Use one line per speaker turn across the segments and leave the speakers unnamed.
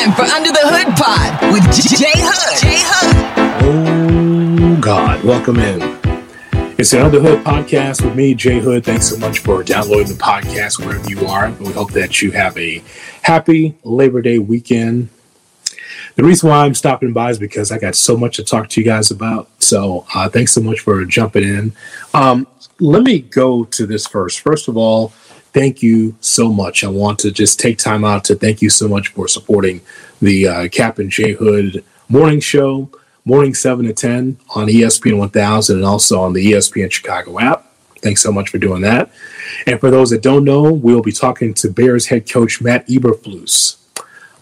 time for Under the Hood Pod with Jay Hood. Jay Hood.
Oh, God. Welcome in. It's the Under the Hood podcast with me, Jay Hood. Thanks so much for downloading the podcast wherever you are. We hope that you have a happy Labor Day weekend. The reason why I'm stopping by is because I got so much to talk to you guys about. So uh, thanks so much for jumping in. Um, let me go to this first. First of all, thank you so much. I want to just take time out to thank you so much for supporting the uh, Cap and J Hood morning show, morning 7 to 10 on ESPN 1000 and also on the ESPN Chicago app. Thanks so much for doing that. And for those that don't know, we'll be talking to Bears head coach Matt Eberflus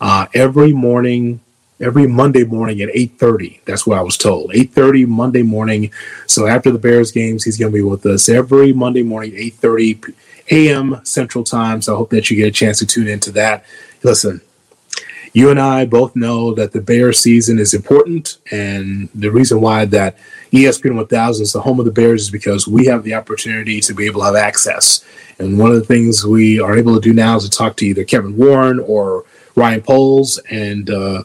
uh, every morning, every Monday morning at 8.30. That's what I was told. 8.30 Monday morning. So after the Bears games, he's going to be with us every Monday morning, 8.30 a.m. Central Time. So I hope that you get a chance to tune into that. Listen, you and I both know that the Bears season is important, and the reason why that ESPN 1000 is the home of the Bears is because we have the opportunity to be able to have access. And one of the things we are able to do now is to talk to either Kevin Warren or Ryan Poles and uh,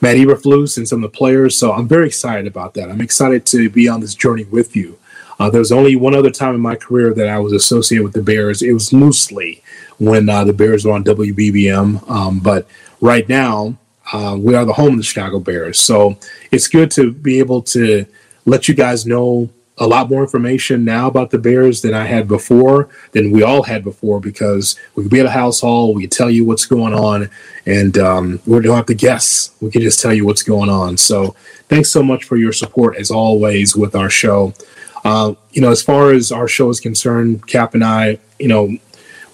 Matt Eberflus and some of the players. So I'm very excited about that. I'm excited to be on this journey with you. Uh, there was only one other time in my career that I was associated with the Bears. It was loosely when uh, the Bears were on WBBM. Um, but right now, uh, we are the home of the Chicago Bears. So it's good to be able to let you guys know a lot more information now about the Bears than I had before, than we all had before, because we could be at a Halas Hall, we could tell you what's going on, and um, we don't have to guess. We can just tell you what's going on. So thanks so much for your support, as always, with our show. Uh, you know, as far as our show is concerned, Cap and I, you know,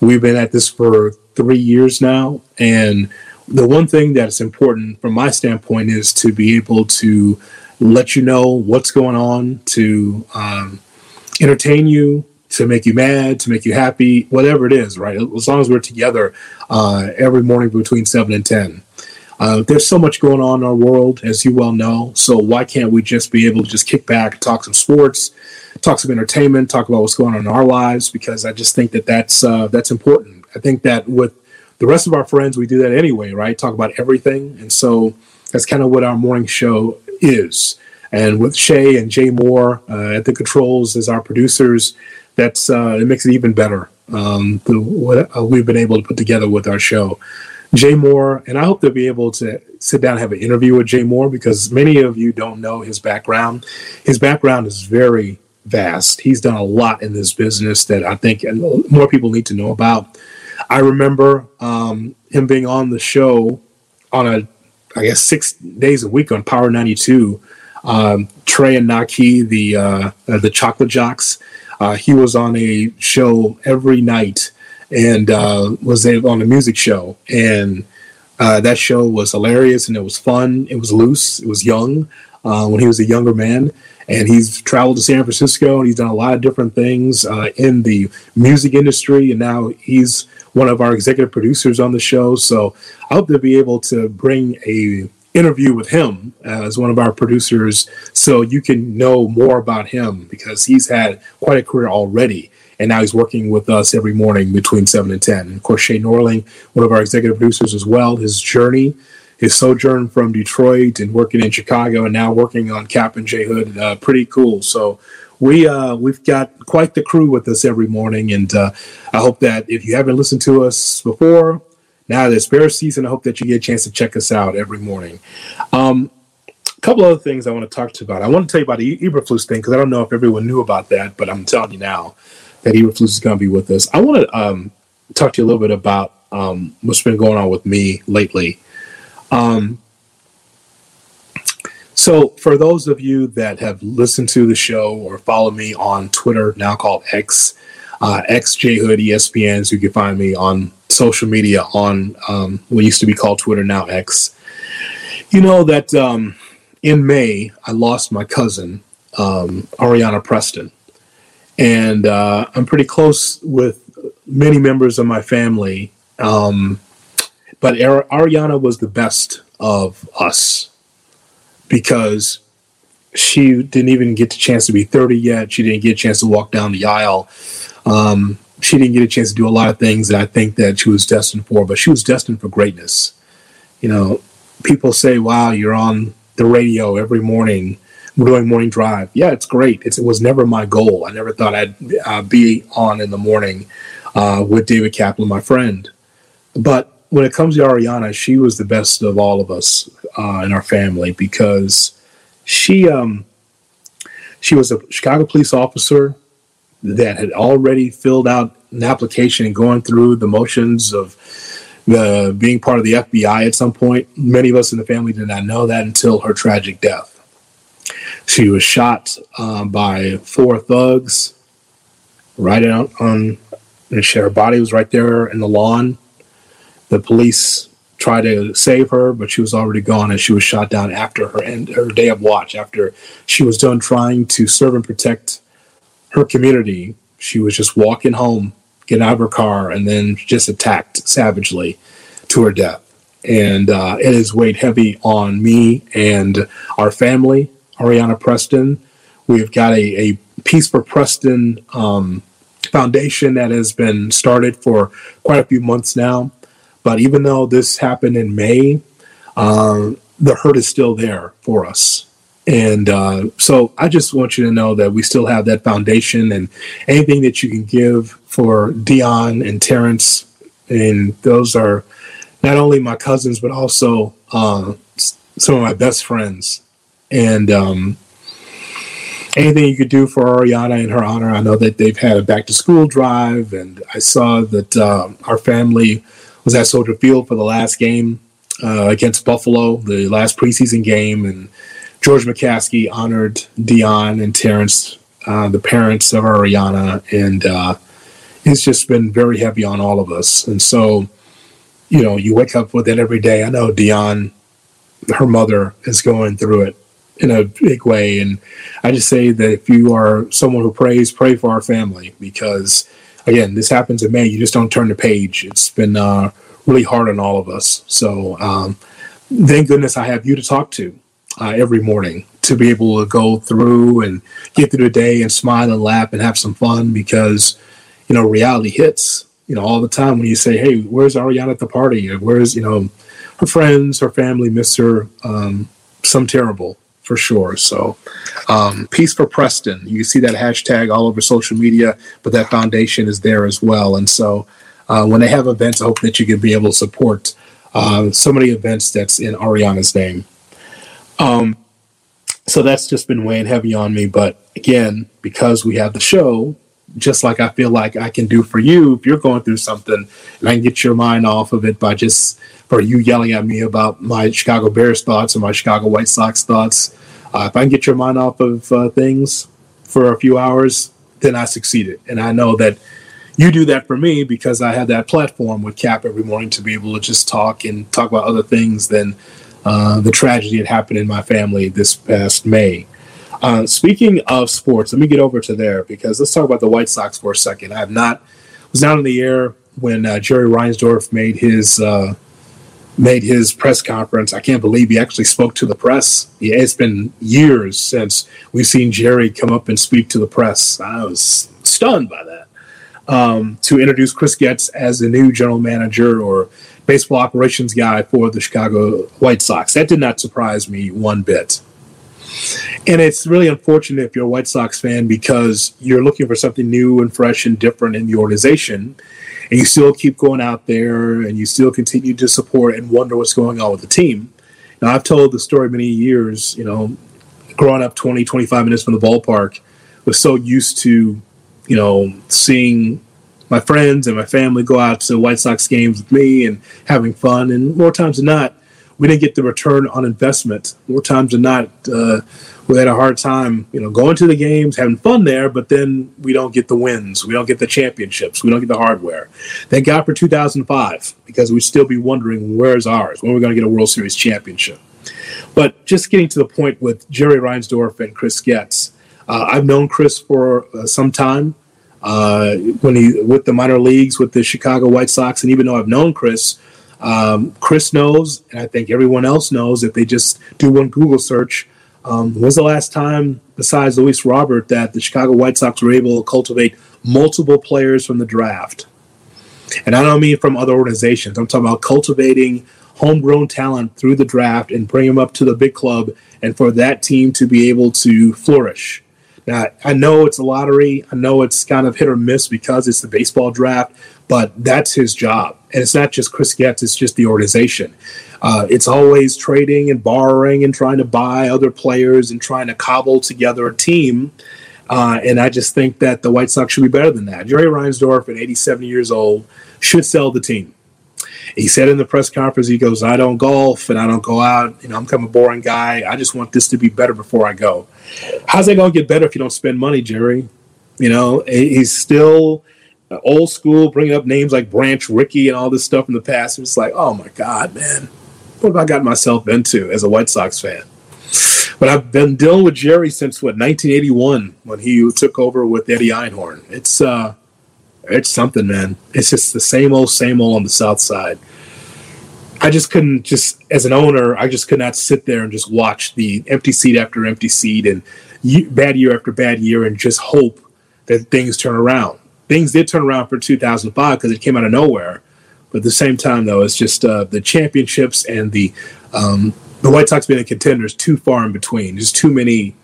we've been at this for three years now. And the one thing that's important from my standpoint is to be able to let you know what's going on, to um, entertain you, to make you mad, to make you happy, whatever it is, right? As long as we're together uh, every morning between 7 and 10. Uh, there's so much going on in our world, as you well know. So why can't we just be able to just kick back, talk some sports, talk some entertainment, talk about what's going on in our lives? Because I just think that that's uh, that's important. I think that with the rest of our friends, we do that anyway, right? Talk about everything, and so that's kind of what our morning show is. And with Shay and Jay Moore uh, at the controls as our producers, that's uh, it makes it even better. Um, the, what uh, we've been able to put together with our show. Jay Moore, and I hope to be able to sit down and have an interview with Jay Moore because many of you don't know his background. His background is very vast. He's done a lot in this business that I think more people need to know about. I remember um, him being on the show on a, I guess, six days a week on Power 92. Um, Trey and Naki, the uh, the Chocolate Jocks, uh, he was on a show every night and uh, was on a music show. And uh, that show was hilarious and it was fun. It was loose. It was young uh, when he was a younger man. And he's traveled to San Francisco and he's done a lot of different things uh, in the music industry. And now he's one of our executive producers on the show. So I hope to be able to bring a interview with him as one of our producers so you can know more about him because he's had quite a career already and now he's working with us every morning between 7 and 10. And of course, Shay Norling, one of our executive producers as well, his journey, his sojourn from Detroit and working in Chicago and now working on Cap and J Hood, uh, pretty cool. So we uh, we've got quite the crew with us every morning, and uh, I hope that if you haven't listened to us before, now that it's bear season, I hope that you get a chance to check us out every morning. Um, a couple other things I want to talk to you about. I want to tell you about the Eberflus thing because I don't know if everyone knew about that, but I'm telling you now that is going to be with us. I want to um, talk to you a little bit about um, what's been going on with me lately. Um, so, for those of you that have listened to the show or follow me on Twitter, now called X, uh, XJHood ESPN, so you can find me on social media on um, what used to be called Twitter, now X. You know that um, in May, I lost my cousin, um, Ariana Preston and uh, I'm pretty close with many members of my family. Um, but Ar- Ariana was the best of us because she didn't even get the chance to be 30 yet. She didn't get a chance to walk down the aisle. Um, she didn't get a chance to do a lot of things that I think that she was destined for, but she was destined for greatness. You know, people say, "Wow, you're on the radio every morning." Doing morning drive. Yeah, it's great. It's, it was never my goal. I never thought I'd uh, be on in the morning uh, with David Kaplan, my friend. But when it comes to Ariana, she was the best of all of us uh, in our family because she um, she was a Chicago police officer that had already filled out an application and going through the motions of the being part of the FBI at some point. Many of us in the family did not know that until her tragic death. She was shot uh, by four thugs right out on, and she, her body was right there in the lawn. The police tried to save her, but she was already gone, and she was shot down after her end, her day of watch. After she was done trying to serve and protect her community, she was just walking home, getting out of her car, and then just attacked savagely to her death. And uh, it has weighed heavy on me and our family, Ariana Preston. We've got a, a Peace for Preston um, foundation that has been started for quite a few months now. But even though this happened in May, uh, the hurt is still there for us. And uh, so I just want you to know that we still have that foundation and anything that you can give for Dion and Terrence. And those are not only my cousins, but also uh, some of my best friends. And um, anything you could do for Ariana in her honor, I know that they've had a back to school drive. And I saw that uh, our family was at Soldier Field for the last game uh, against Buffalo, the last preseason game, and George McCaskey honored Dion and Terrence, uh, the parents of Ariana, and uh, it's just been very heavy on all of us. And so, you know, you wake up with it every day. I know Dion, her mother, is going through it in a big way, and I just say that if you are someone who prays, pray for our family because again, this happens in May. You just don't turn the page. It's been uh, really hard on all of us. So um, thank goodness I have you to talk to uh, every morning to be able to go through and get through the day and smile and laugh and have some fun because you know reality hits. You know all the time when you say, "Hey, where's Ariana at the party? Where's you know her friends, her family miss her." Um, some terrible for sure. So, um, Peace for Preston. You see that hashtag all over social media, but that foundation is there as well. And so, uh, when they have events, I hope that you can be able to support uh, so many events that's in Ariana's name. Um, so that's just been weighing heavy on me. But again, because we have the show, just like I feel like I can do for you if you're going through something, and I can get your mind off of it by just for you yelling at me about my Chicago Bears thoughts or my Chicago White Sox thoughts. Uh, if I can get your mind off of uh, things for a few hours, then I succeeded. And I know that you do that for me because I have that platform with Cap every morning to be able to just talk and talk about other things than uh, the tragedy that happened in my family this past May. Uh, speaking of sports, let me get over to there because let's talk about the White Sox for a second. I have not was not in the air when uh, Jerry Reinsdorf made his uh, made his press conference. I can't believe he actually spoke to the press. Yeah, it's been years since we've seen Jerry come up and speak to the press. I was stunned by that. Um, to introduce Chris Getz as the new general manager or baseball operations guy for the Chicago White Sox. That did not surprise me one bit. And it's really unfortunate if you're a White Sox fan because you're looking for something new and fresh and different in the organization. And you still keep going out there and you still continue to support and wonder what's going on with the team. Now, I've told the story many years, you know, growing up 20, 25 minutes from the ballpark, was so used to, you know, seeing my friends and my family go out to White Sox games with me and having fun. And more times than not, we didn't get the return on investment. More times than not, uh, we had a hard time, you know, going to the games, having fun there, but then we don't get the wins. We don't get the championships. We don't get the hardware. Thank God for 2005 because we'd still be wondering where's ours? When are we going to get a World Series championship? But just getting to the point with Jerry Reinsdorf and Chris Getz, uh, I've known Chris for uh, some time uh, when he with the minor leagues with the Chicago White Sox, and even though I've known Chris, um, Chris knows, and I think everyone else knows if they just do one Google search. Um, was the last time, besides Luis Robert, that the Chicago White Sox were able to cultivate multiple players from the draft? And I don't mean from other organizations. I'm talking about cultivating homegrown talent through the draft and bring them up to the big club and for that team to be able to flourish. Now, I know it's a lottery. I know it's kind of hit or miss because it's the baseball draft, but that's his job. And it's not just Chris Getz, it's just the organization. Uh, it's always trading and borrowing and trying to buy other players and trying to cobble together a team. Uh, and I just think that the White Sox should be better than that. Jerry Reinsdorf, at 87 years old, should sell the team. He said in the press conference, he goes, I don't golf and I don't go out. You know, I'm kind of a boring guy. I just want this to be better before I go. How's that going to get better if you don't spend money, Jerry? You know, he's still old school, bringing up names like Branch Rickey and all this stuff in the past. It's like, oh my God, man, what have I gotten myself into as a White Sox fan? But I've been dealing with Jerry since what 1981 when he took over with Eddie Einhorn. It's uh, it's something, man. It's just the same old, same old on the South Side. I just couldn't just as an owner, I just could not sit there and just watch the empty seat after empty seat and bad year after bad year and just hope that things turn around. Things did turn around for 2005 because it came out of nowhere. But at the same time, though, it's just uh, the championships and the um, the White Sox being a contender is too far in between. There's too many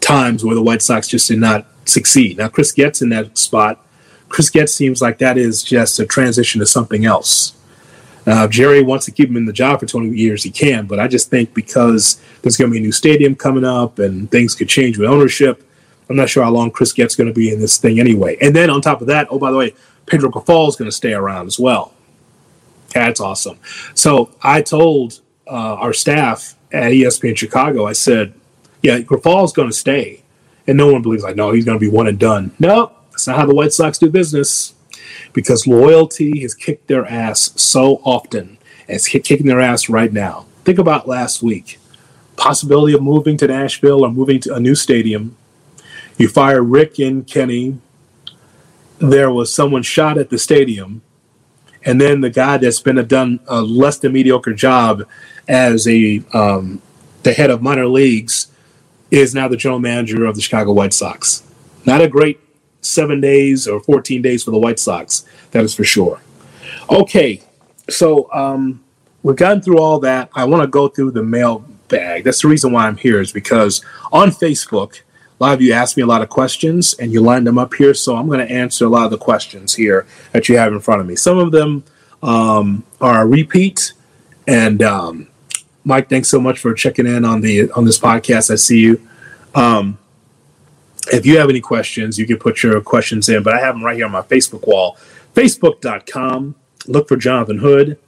times where the White Sox just did not succeed. Now, Chris Getz in that spot Chris Getz seems like that is just a transition to something else. Uh, Jerry wants to keep him in the job for 20 years, he can, but I just think because there's going to be a new stadium coming up and things could change with ownership, I'm not sure how long Chris Getz going to be in this thing anyway. And then on top of that, oh, by the way, Pedro Grifol is going to stay around as well. That's awesome. So I told uh, our staff at ESPN Chicago, I said, yeah, Grifol is going to stay. And no one believes, like, no, he's going to be one and done. No, that's not how the White Sox do business because loyalty has kicked their ass so often. And it's kicking their ass right now. Think about last week. Possibility of moving to Nashville or moving to a new stadium. You fire Rick and Kenny. There was someone shot at the stadium. And then the guy that's been a, done a less than mediocre job as a um, the head of minor leagues is now the general manager of the Chicago White Sox. Not a great seven days or 14 days for the White Sox. That is for sure. Okay, so um, we've gotten through all that. I want to go through the mail bag. That's the reason why I'm here, is because on Facebook, a lot of you asked me a lot of questions and you lined them up here. So I'm going to answer a lot of the questions here that you have in front of me. Some of them um, are a repeat. And um, Mike, thanks so much for checking in on the on this podcast. I see you. Um, if you have any questions, you can put your questions in, but I have them right here on my Facebook wall, facebook.com. Look for Jonathan Hood.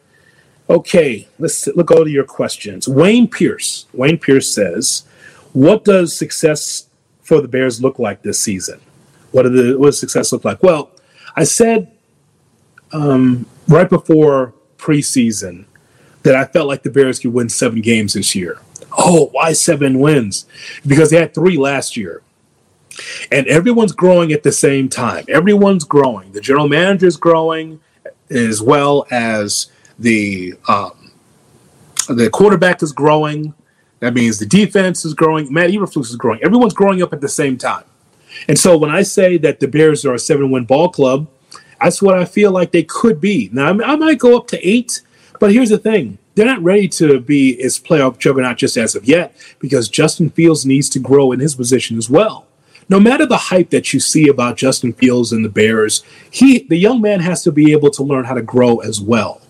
Okay, let's look go to your questions. Wayne Pierce. Wayne Pierce says, "What does success for the Bears look like this season? What, the, what does success look like?" Well, I said um, right before preseason that I felt like the Bears could win seven games this year. Oh, why seven wins? Because they had three last year and everyone's growing at the same time. Everyone's growing. The general manager is growing, as well as the um, the quarterback is growing. That means the defense is growing. Matt Eberflus is growing. Everyone's growing up at the same time. And so when I say that the Bears are a seven-win ball club, that's what I feel like they could be. Now I might go up to eight, but here's the thing: they're not ready to be as playoff juggernaut just as of yet because Justin Fields needs to grow in his position as well no matter the hype that you see about Justin Fields and the Bears, he the young man has to be able to learn how to grow as well.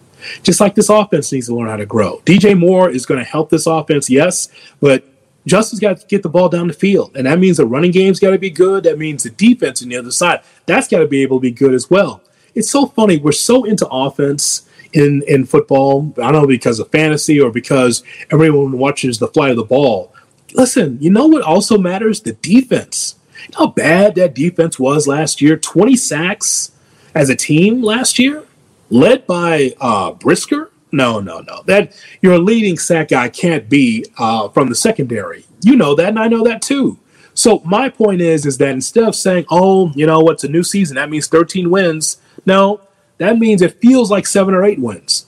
Just like this offense needs to learn how to grow. DJ Moore is going to help this offense, yes, but Justin's got to get the ball down the field. And that means the running game's got to be good. That means the defense on the other side, that's got to be able to be good as well. It's so funny. We're so into offense in, in football. I don't know because of fantasy or because everyone watches the flight of the ball. Listen, you know what also matters? The defense how bad that defense was last year? 20 sacks as a team last year, led by uh, Brisker. No, no, no. That your leading sack guy can't be uh, from the secondary. You know that, and I know that too. So my point is, is that instead of saying, "Oh, you know what's a new season? That means 13 wins." No, that means it feels like seven or eight wins.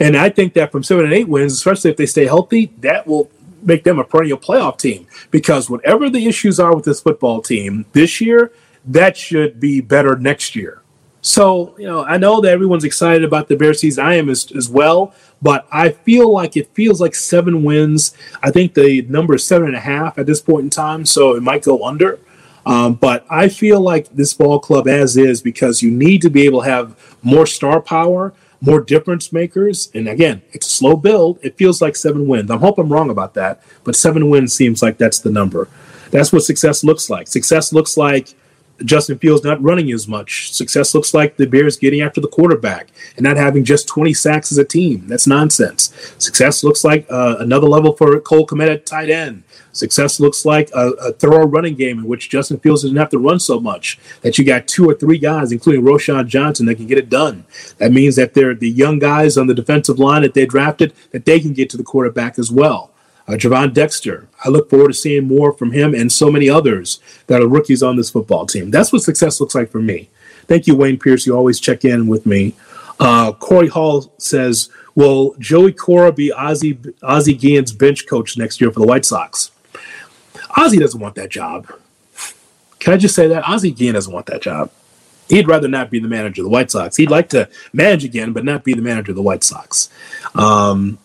And I think that from seven and eight wins, especially if they stay healthy, that will make them a perennial playoff team because whatever the issues are with this football team this year, that should be better next year. So, you know, I know that everyone's excited about the Bears season. I am as, as well, but I feel like it feels like seven wins. I think the number is seven and a half at this point in time, so it might go under. Um, but I feel like this ball club as is because you need to be able to have more star power, more difference makers. And again, it's a slow build. It feels like seven wins. I hope I'm wrong about that, but seven wins seems like that's the number. That's what success looks like. Success looks like Justin Fields not running as much. Success looks like the Bears getting after the quarterback and not having just 20 sacks as a team. That's nonsense. Success looks like uh, another level for Cole Kmet at tight end. Success looks like a, a, thorough running game in which Justin Fields doesn't have to run so much. That you got two or three guys, including Roschon Johnson, that can get it done. That means that they're the young guys on the defensive line that they drafted that they can get to the quarterback as well uh, Gervon Dexter. I look forward to seeing more from him and so many others that are rookies on this football team. That's what success looks like for me. Thank you, Wayne Pierce. You always check in with me. Uh, Corey Hall says, Will Joey Cora be Ozzie, Ozzie Guillen's bench coach next year for the White Sox? Ozzie doesn't want that job. Can I just say that? Ozzie Guillen doesn't want that job. He'd rather not be the manager of the White Sox. He'd like to manage again, but not be the manager of the White Sox. Um,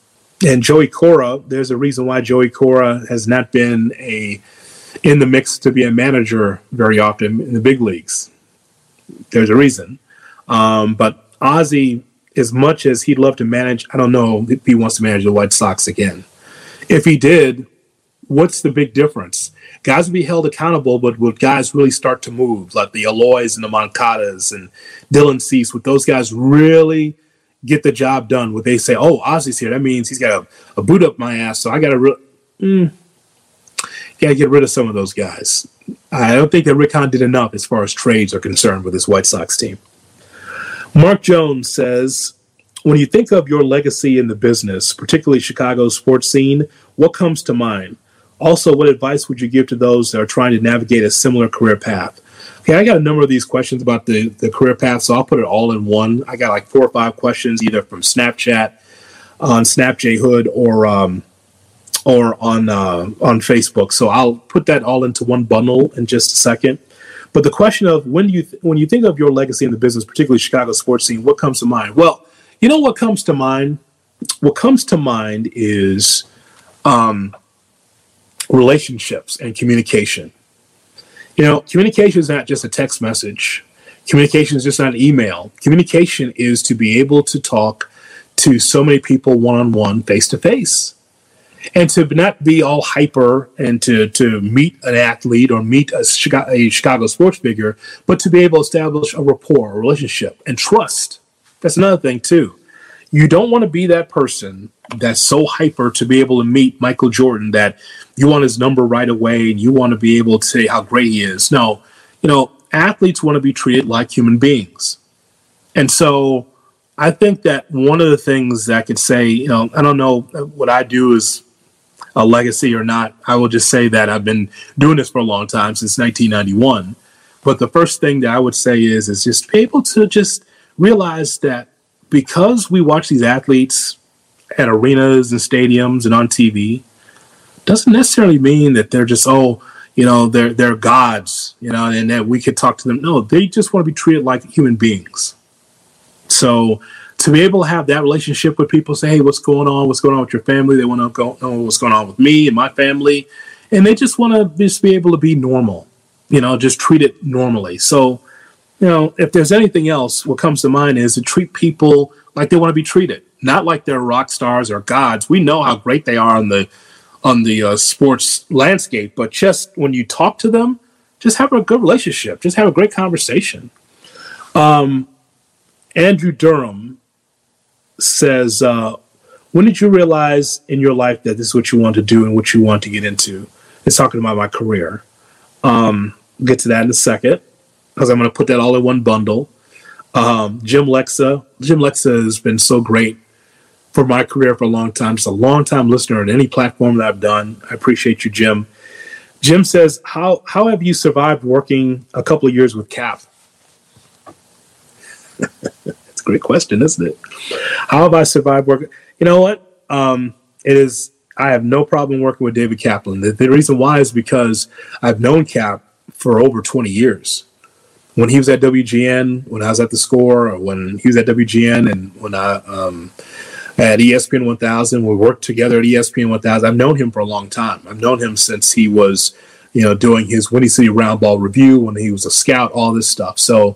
and Joey Cora, there's a reason why Joey Cora has not been a in the mix to be a manager very often in the big leagues. There's a reason. Um, but Ozzie, as much as he'd love to manage, I don't know if he wants to manage the White Sox again. If he did, what's the big difference? Guys would be held accountable, but would guys really start to move, like the Eloys and the Moncadas and Dylan Cease? Would those guys really get the job done. What they say, oh, Ozzie's here, that means he's got a, a boot up my ass. So I got to, re- mm, got to get rid of some of those guys. I don't think that Rick Hahn did enough as far as trades are concerned with his White Sox team. Mark Jones says, when you think of your legacy in the business, particularly Chicago's sports scene, what comes to mind? Also, what advice would you give to those that are trying to navigate a similar career path? Okay, I got a number of these questions about the, the career path, so I'll put it all in one. I got like four or five questions either from Snapchat on Snapjay Hood or um, or on uh, on Facebook. So I'll put that all into one bundle in just a second. But the question of when you th- when you think of your legacy in the business, particularly Chicago sports scene, what comes to mind? Well, you know what comes to mind. What comes to mind is um, relationships and communication. You know, communication is not just a text message. Communication is just not an email. Communication is to be able to talk to so many people one on one, face to face, and to not be all hyper and to to meet an athlete or meet a Chicago, a Chicago sports figure, but to be able to establish a rapport, a relationship, and trust. That's another thing too. You don't want to be that person that's so hyper to be able to meet Michael Jordan that you want his number right away and you want to be able to say how great he is. No, you know, athletes want to be treated like human beings. And so I think that one of the things that I could say, you know, I don't know what I do is a legacy or not. I will just say that I've been doing this for a long time since 1991. But the first thing that I would say is is just be able to just realize that because we watch these athletes at arenas and stadiums and on TV, doesn't necessarily mean that they're just oh you know they're they're gods you know and that we could talk to them. No they just want to be treated like human beings. So to be able to have that relationship with people say hey what's going on? What's going on with your family? They want to go know what's going on with me and my family? And they just want to just be able to be normal you know just treat it normally. So you know if there's anything else what comes to mind is to treat people like they want to be treated not like they're rock stars or gods. We know how great they are on the on the uh, sports landscape, but just when you talk to them, just have a good relationship, just have a great conversation. Um, Andrew Durham says, uh, "When did you realize in your life that this is what you want to do and what you want to get into?" It's talking about my career. Um, get to that in a second because I'm going to put that all in one bundle. Um, Jim Lexa, Jim Lexa has been so great for my career for a long time. Just a long time listener on any platform that I've done. I appreciate you, Jim. Jim says, "How how have you survived working a couple of years with Cap?" That's a great question, isn't it? How have I survived working? You know what? Um, it is. I have no problem working with David Kaplan. The, the reason why is because I've known Cap for over 20 years. when he was at WGN, when I was at the score, or when he was at WGN, and when I um, at ESPN 1000, we worked together at ESPN 1000. I've known him for a long time. I've known him since he was, you know, doing his Windy City Roundball review when he was a scout, all this stuff. So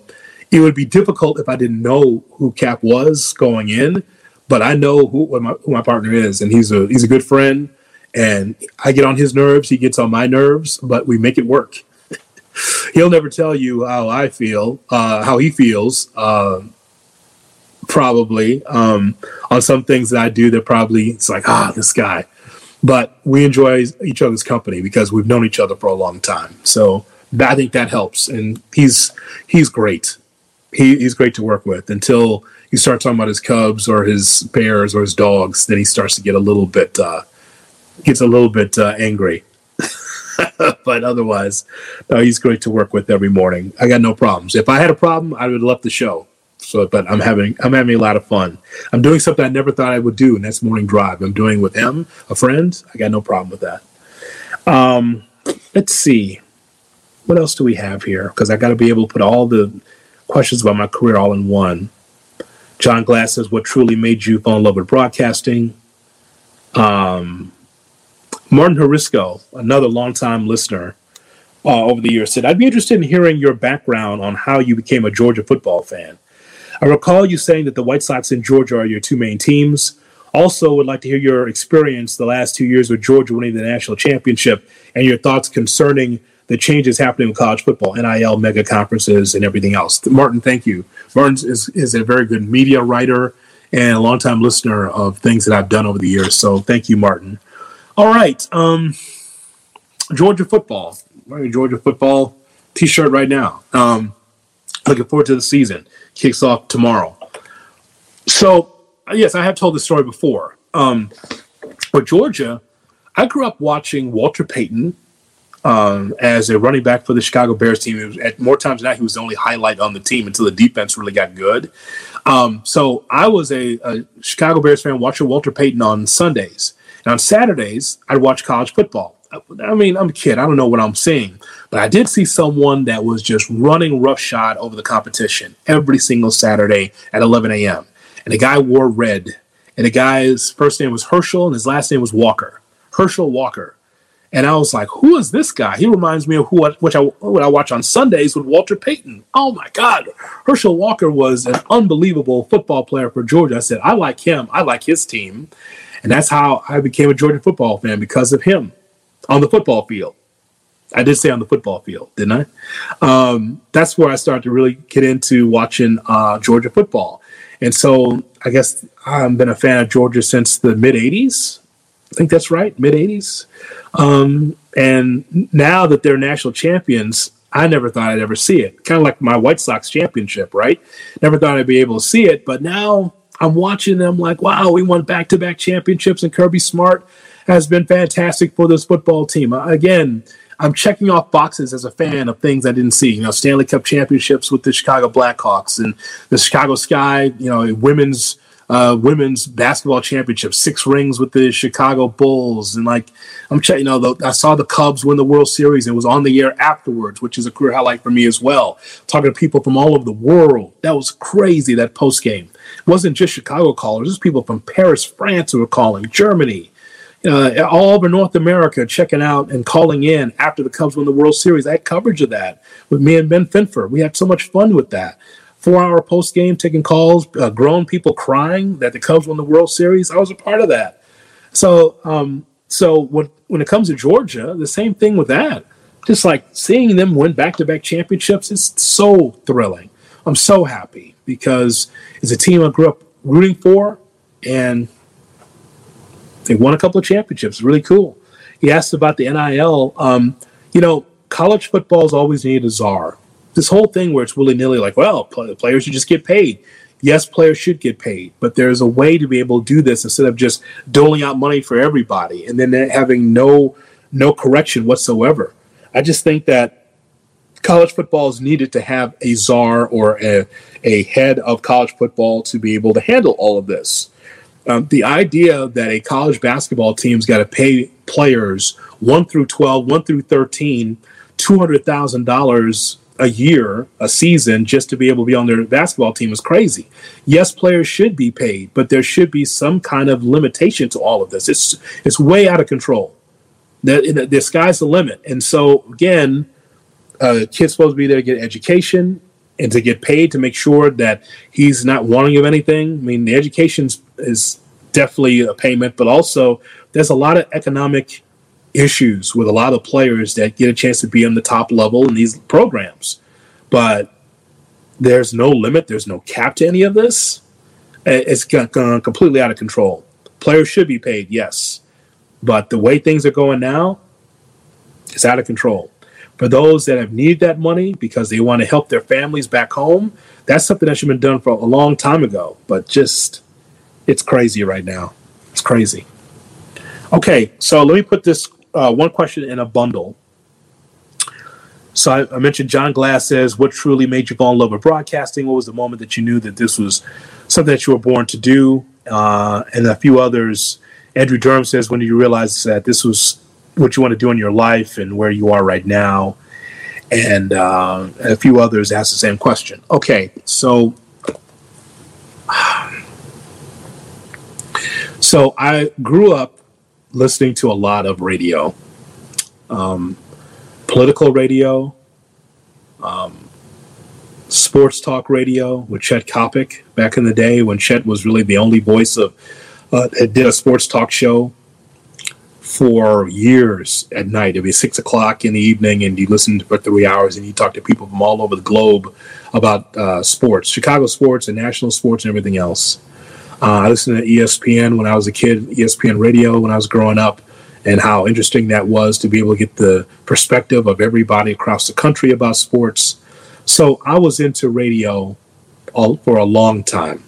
it would be difficult if I didn't know who Cap was going in, but I know who my, who my partner is, and he's a he's a good friend. And I get on his nerves, he gets on my nerves, but we make it work he'll never tell you how I feel, uh, how he feels. Uh, probably um, on some things that I do that probably it's like ah this guy, but we enjoy each other's company because we've known each other for a long time. So I think that helps, and he's he's great. He, he's great to work with until you start talking about his cubs or his bears or his dogs. Then he starts to get a little bit uh, gets a little bit uh, angry. but otherwise, no, he's great to work with every morning. I got no problems. If I had a problem, I would have left the show. So, but I'm having I'm having a lot of fun. I'm doing something I never thought I would do, and that's morning drive. I'm doing with him, a friend. I got no problem with that. Um, let's see, what else do we have here? Because I got to be able to put all the questions about my career all in one. John Glass says, "What truly made you fall in love with broadcasting?" Um, Martin Harisco, another longtime listener uh, over the years, said, I'd be interested in hearing your background on how you became a Georgia football fan. I recall you saying that the White Sox and Georgia are your two main teams. Also, would like to hear your experience the last two years with Georgia winning the national championship and your thoughts concerning the changes happening in college football, NIL, mega conferences, and everything else. Martin, thank you. Martin is, is a very good media writer and a longtime listener of things that I've done over the years. So thank you, Martin. All right. Um, Georgia football. Wearing Georgia football t-shirt right now. Um, looking forward to the season. Kicks off tomorrow. So yes, I have told this story before. Um, but Georgia, I grew up watching Walter Payton um, as a running back for the Chicago Bears team. Was, at more times than that, he was the only highlight on the team until the defense really got good. Um, so I was a, a, Chicago Bears fan watching Walter Payton on Sundays. And on Saturdays, I'd watch college football. I mean, I'm a kid. I don't know what I'm seeing, but I did see someone that was just running roughshod over the competition every single Saturday at 11 a.m. And the guy wore red. And the guy's first name was Herschel and his last name was Walker. Herschel Walker. And I was like, who is this guy? He reminds me of who which I what I watch on Sundays with Walter Payton. Oh my God. Herschel Walker was an unbelievable football player for Georgia. I said, I like him. I like his team. And that's how I became a Georgia football fan because of him on the football field. I did say on the football field, didn't I? Um, that's where I started to really get into watching uh, Georgia football. And so I guess I've been a fan of Georgia since the mid 80s. I think that's right, mid 80s. Um, and now that they're national champions, I never thought I'd ever see it. Kind of like my White Sox championship, right? Never thought I'd be able to see it, but now I'm watching them like, wow, we won back to back championships, and Kirby Smart has been fantastic for this football team. Again, I'm checking off boxes as a fan of things I didn't see. You know, Stanley Cup championships with the Chicago Blackhawks and the Chicago Sky, you know, women's uh, women's basketball championship, six rings with the Chicago Bulls, and like I'm checking. You know, the, I saw the Cubs win the World Series and was on the air afterwards, which is a career highlight for me as well. Talking to people from all over the world, that was crazy. That post game it wasn't just Chicago callers; it was people from Paris, France, who were calling, Germany. Uh, all over North America checking out and calling in after the Cubs won the World Series. I had coverage of that with me and Ben Finfer. We had so much fun with that four hour post game taking calls, uh, grown people crying that the Cubs won the World Series. I was a part of that. So, um, so when when it comes to Georgia, the same thing with that. Just like seeing them win back to back championships is so thrilling. I'm so happy because it's a team I grew up rooting for, and they won a couple of championships. Really cool. He asked about the NIL. Um, you know, college football's always needed a czar this whole thing where it's willy nilly, like, well, players should just get paid. Yes, players should get paid, but there's a way to be able to do this instead of just doling out money for everybody and then having no no correction whatsoever. I just think that college football is needed to have a czar or a, a head of college football to be able to handle all of this. Um, the idea that a college basketball team's got to pay players 1 through 12, 1 through 13, $200,000 a year, a season, just to be able to be on their basketball team is crazy. Yes, players should be paid, but there should be some kind of limitation to all of this. It's it's way out of control. The, the sky's the limit, and so again, uh, kid's supposed to be there to get education and to get paid to make sure that he's not wanting of anything. I mean, the education is definitely a payment, but also there's a lot of economic issues with a lot of players that get a chance to be on the top level in these programs. But there's no limit, there's no cap to any of this. It's gone completely out of control. Players should be paid, yes. But the way things are going now, it's out of control. For those that have needed that money because they want to help their families back home, that's something that should have been done for a long time ago. But just, it's crazy right now. It's crazy. Okay, so let me put this uh, one question in a bundle. So I, I, mentioned John Glass says, "What truly made you fall in love with broadcasting? What was the moment that you knew that this was something that you were born to do?" Uh, and a few others. Andrew Durham says, "When did you realize that this was what you want to do in your life and where you are right now?" And uh, a few others ask the same question. Okay, so so I grew up listening to a lot of radio, um, political radio, um, sports talk radio with Chet Coppock back in the day when Chet was really the only voice of uh, did a sports talk show for years at night. It'd be six o'clock in the evening, and you listen for three hours, and you talk to people from all over the globe about uh, sports, Chicago sports, and national sports, and everything else. Uh, I listened to ESPN when I was a kid, ESPN radio when I was growing up, and how interesting that was to be able to get the perspective of everybody across the country about sports. So I was into radio all, for a long time.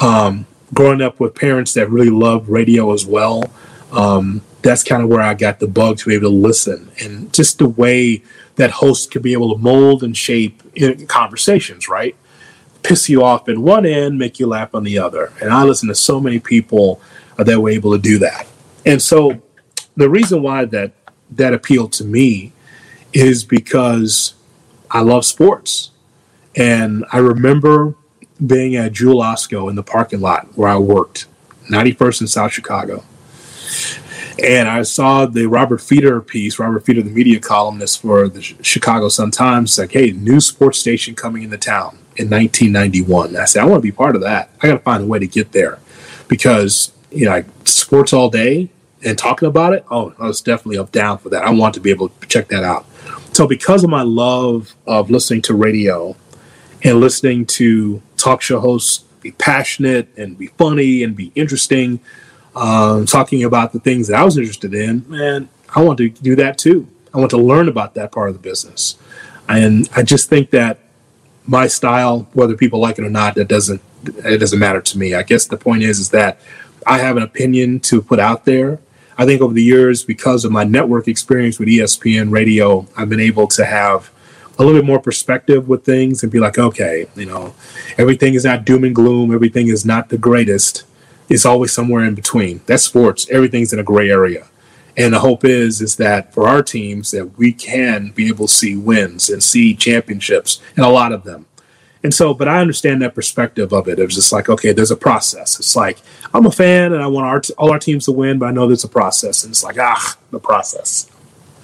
Um, growing up with parents that really loved radio as well, um, that's kind of where I got the bug to be able to listen and just the way that hosts could be able to mold and shape conversations, right? Piss you off in one end, make you laugh on the other. And I listen to so many people that were able to do that. And so the reason why that that appealed to me is because I love sports. And I remember being at Jewel Osco in the parking lot where I worked, 91st in South Chicago. And I saw the Robert Feder piece, Robert Feder, the media columnist for the Chicago Sun Times, like, hey, new sports station coming into town in 1991. I said, I want to be part of that. I got to find a way to get there because, you know, like sports all day and talking about it. Oh, I was definitely up down for that. I want to be able to check that out. So, because of my love of listening to radio and listening to talk show hosts be passionate and be funny and be interesting, um, talking about the things that I was interested in, man, I want to do that too. I want to learn about that part of the business. And I just think that my style, whether people like it or not, that doesn't it doesn't matter to me. I guess the point is is that I have an opinion to put out there. I think over the years, because of my network experience with ESPN radio, I've been able to have a little bit more perspective with things and be like, okay, you know, everything is not doom and gloom. Everything is not the greatest. It's always somewhere in between. That's sports. Everything's in a gray area. And the hope is is that for our teams that we can be able to see wins and see championships and a lot of them. And so, but I understand that perspective of it. It was just like, okay, there's a process. It's like I'm a fan and I want our all our teams to win, but I know there's a process, and it's like ah, the process.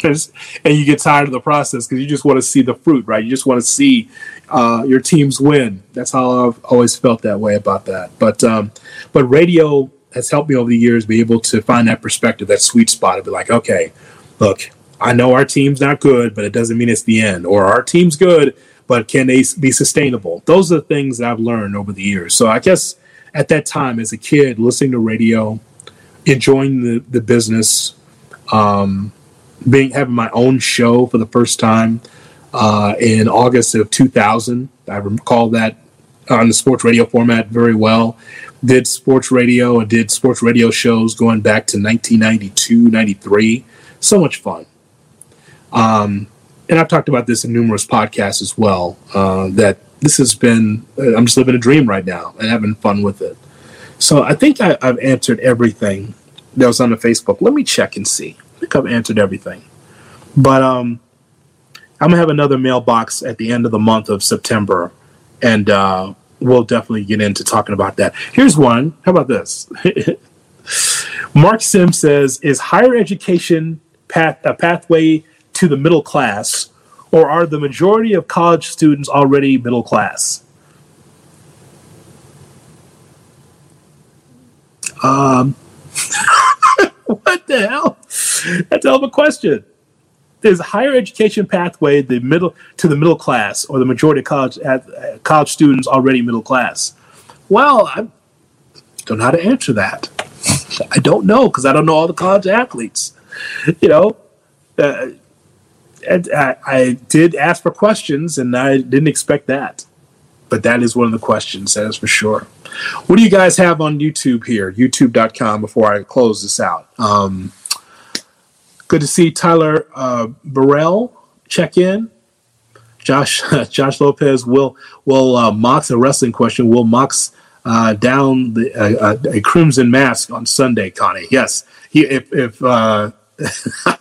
And you get tired of the process because you just want to see the fruit, right? You just want to see uh, your teams win. That's how I've always felt that way about that. But um, but radio has helped me over the years be able to find that perspective, that sweet spot to be like, okay, look, I know our team's not good, but it doesn't mean it's the end. Or our team's good, but can they be sustainable? Those are the things that I've learned over the years. So I guess at that time, as a kid, listening to radio, enjoying the, the business, um, being having my own show for the first time uh, in August of 2000. I recall that on the sports radio format very well did sports radio and did sports radio shows going back to 1992, 93. So much fun. Um, and I've talked about this in numerous podcasts as well. Uh, that this has been, uh, I'm just living a dream right now and having fun with it. So I think I, have answered everything that was on the Facebook. Let me check and see. I think I've answered everything. But um, I'm gonna have another mailbox at the end of the month of September, and uh, we'll definitely get into talking about that. Here's one. How about this? Mark Sim says, "Is higher education path a pathway to the middle class, or are the majority of college students already middle class?" Um, what the hell? That's a hell of a question. Is higher education pathway the middle to the middle class, or the majority of college uh, college students already middle class? Well, I don't know how to answer that. I don't know because I don't know all the college athletes. You know, uh, I, I did ask for questions, and I didn't expect that. But that is one of the questions, that is for sure. What do you guys have on YouTube here? YouTube.com before I close this out. Um, good to see Tyler uh, Burrell check in. Josh Josh Lopez will will uh, Mox a wrestling question. Will Mox uh, down the, uh, uh, a crimson mask on Sunday, Connie? Yes. He if if uh,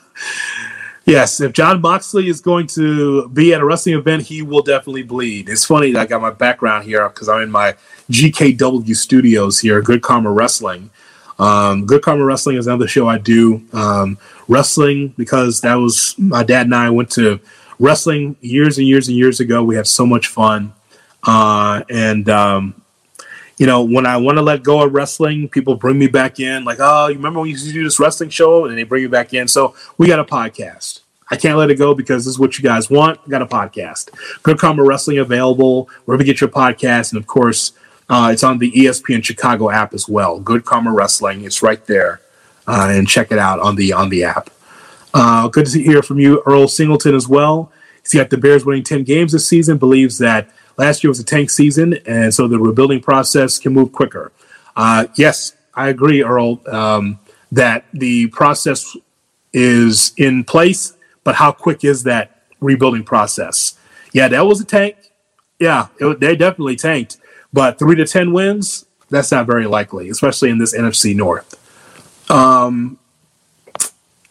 Yes, if Jon Moxley is going to be at a wrestling event, he will definitely bleed. It's funny that I got my background here because I'm in my GKW studios here, Good Karma Wrestling. Um, Good Karma Wrestling is another show I do. Um, wrestling because that was my dad and I went to wrestling years and years and years ago. We had so much fun, uh, and um, you know, when I want to let go of wrestling, people bring me back in, like, oh, you remember when you used to do this wrestling show? And they bring you back in. So we got a podcast. I can't let it go because this is what you guys want. Got a podcast. Good Karma Wrestling available wherever you get your podcast. And of course, uh, it's on the ESPN Chicago app as well. Good Karma Wrestling. It's right there. Uh, and check it out on the on the app. Uh, good to hear from you, Earl Singleton, as well. He's got the Bears winning 10 games this season, believes that Last year was a tank season, and so the rebuilding process can move quicker. Uh, yes, I agree, Earl, um, that the process is in place, but how quick is that rebuilding process? Yeah, that was a tank. Yeah, it, they definitely tanked, but three to 10 wins, that's not very likely, especially in this NFC North. Um,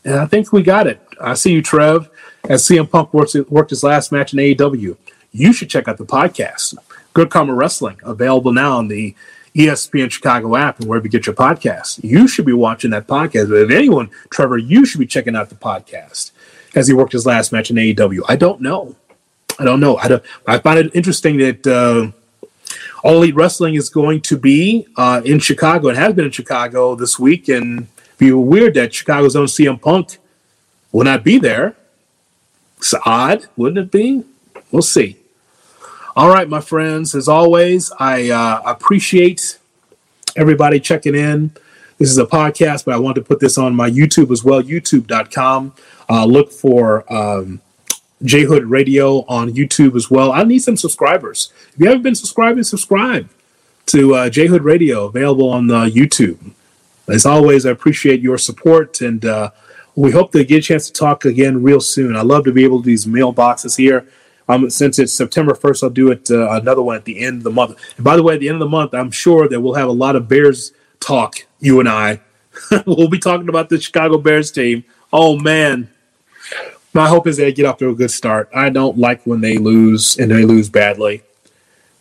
and I think we got it. I see you, Trev. As CM Punk worked, worked his last match in AEW, you should check out the podcast. Good Karma Wrestling, available now on the ESPN Chicago app and wherever you get your podcast. You should be watching that podcast. But if anyone, Trevor, you should be checking out the podcast as he worked his last match in AEW. I don't know. I don't know. I, don't, I find it interesting that uh, All Elite Wrestling is going to be uh, in Chicago and has been in Chicago this week. And be weird that Chicago's own CM Punk will not be there. It's odd, wouldn't it be? We'll see. All right, my friends. As always, I uh, appreciate everybody checking in. This is a podcast, but I want to put this on my YouTube as well, youtube.com. Uh, look for um, J Hood Radio on YouTube as well. I need some subscribers. If you haven't been subscribing, subscribe to uh, J Hood Radio, available on uh, YouTube. As always, I appreciate your support, and uh, we hope to get a chance to talk again real soon. I love to be able to do these mailboxes here. Um, since it's September 1st, I'll do it uh, another one at the end of the month. And by the way, at the end of the month, I'm sure that we'll have a lot of Bears talk, you and I. we'll be talking about the Chicago Bears team. Oh, man. My hope is they get off to a good start. I don't like when they lose and they lose badly.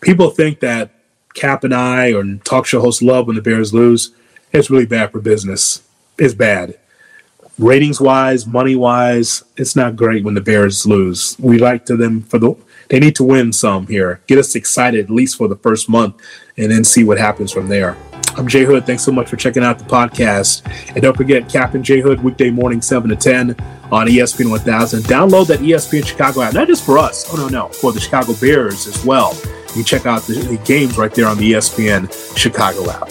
People think that Kap and I or talk show hosts love when the Bears lose. It's really bad for business. It's bad ratings wise, money wise, it's not great when the Bears lose. We like to them for the they need to win some here. Get us excited at least for the first month and then see what happens from there. I'm J Hood. Thanks so much for checking out the podcast. And don't forget Captain Jay Hood weekday morning 7 to 10 on ESPN 1000. Download that ESPN Chicago app, not just for us. Oh no, no, for the Chicago Bears as well. You check out the, the games right there on the ESPN Chicago app.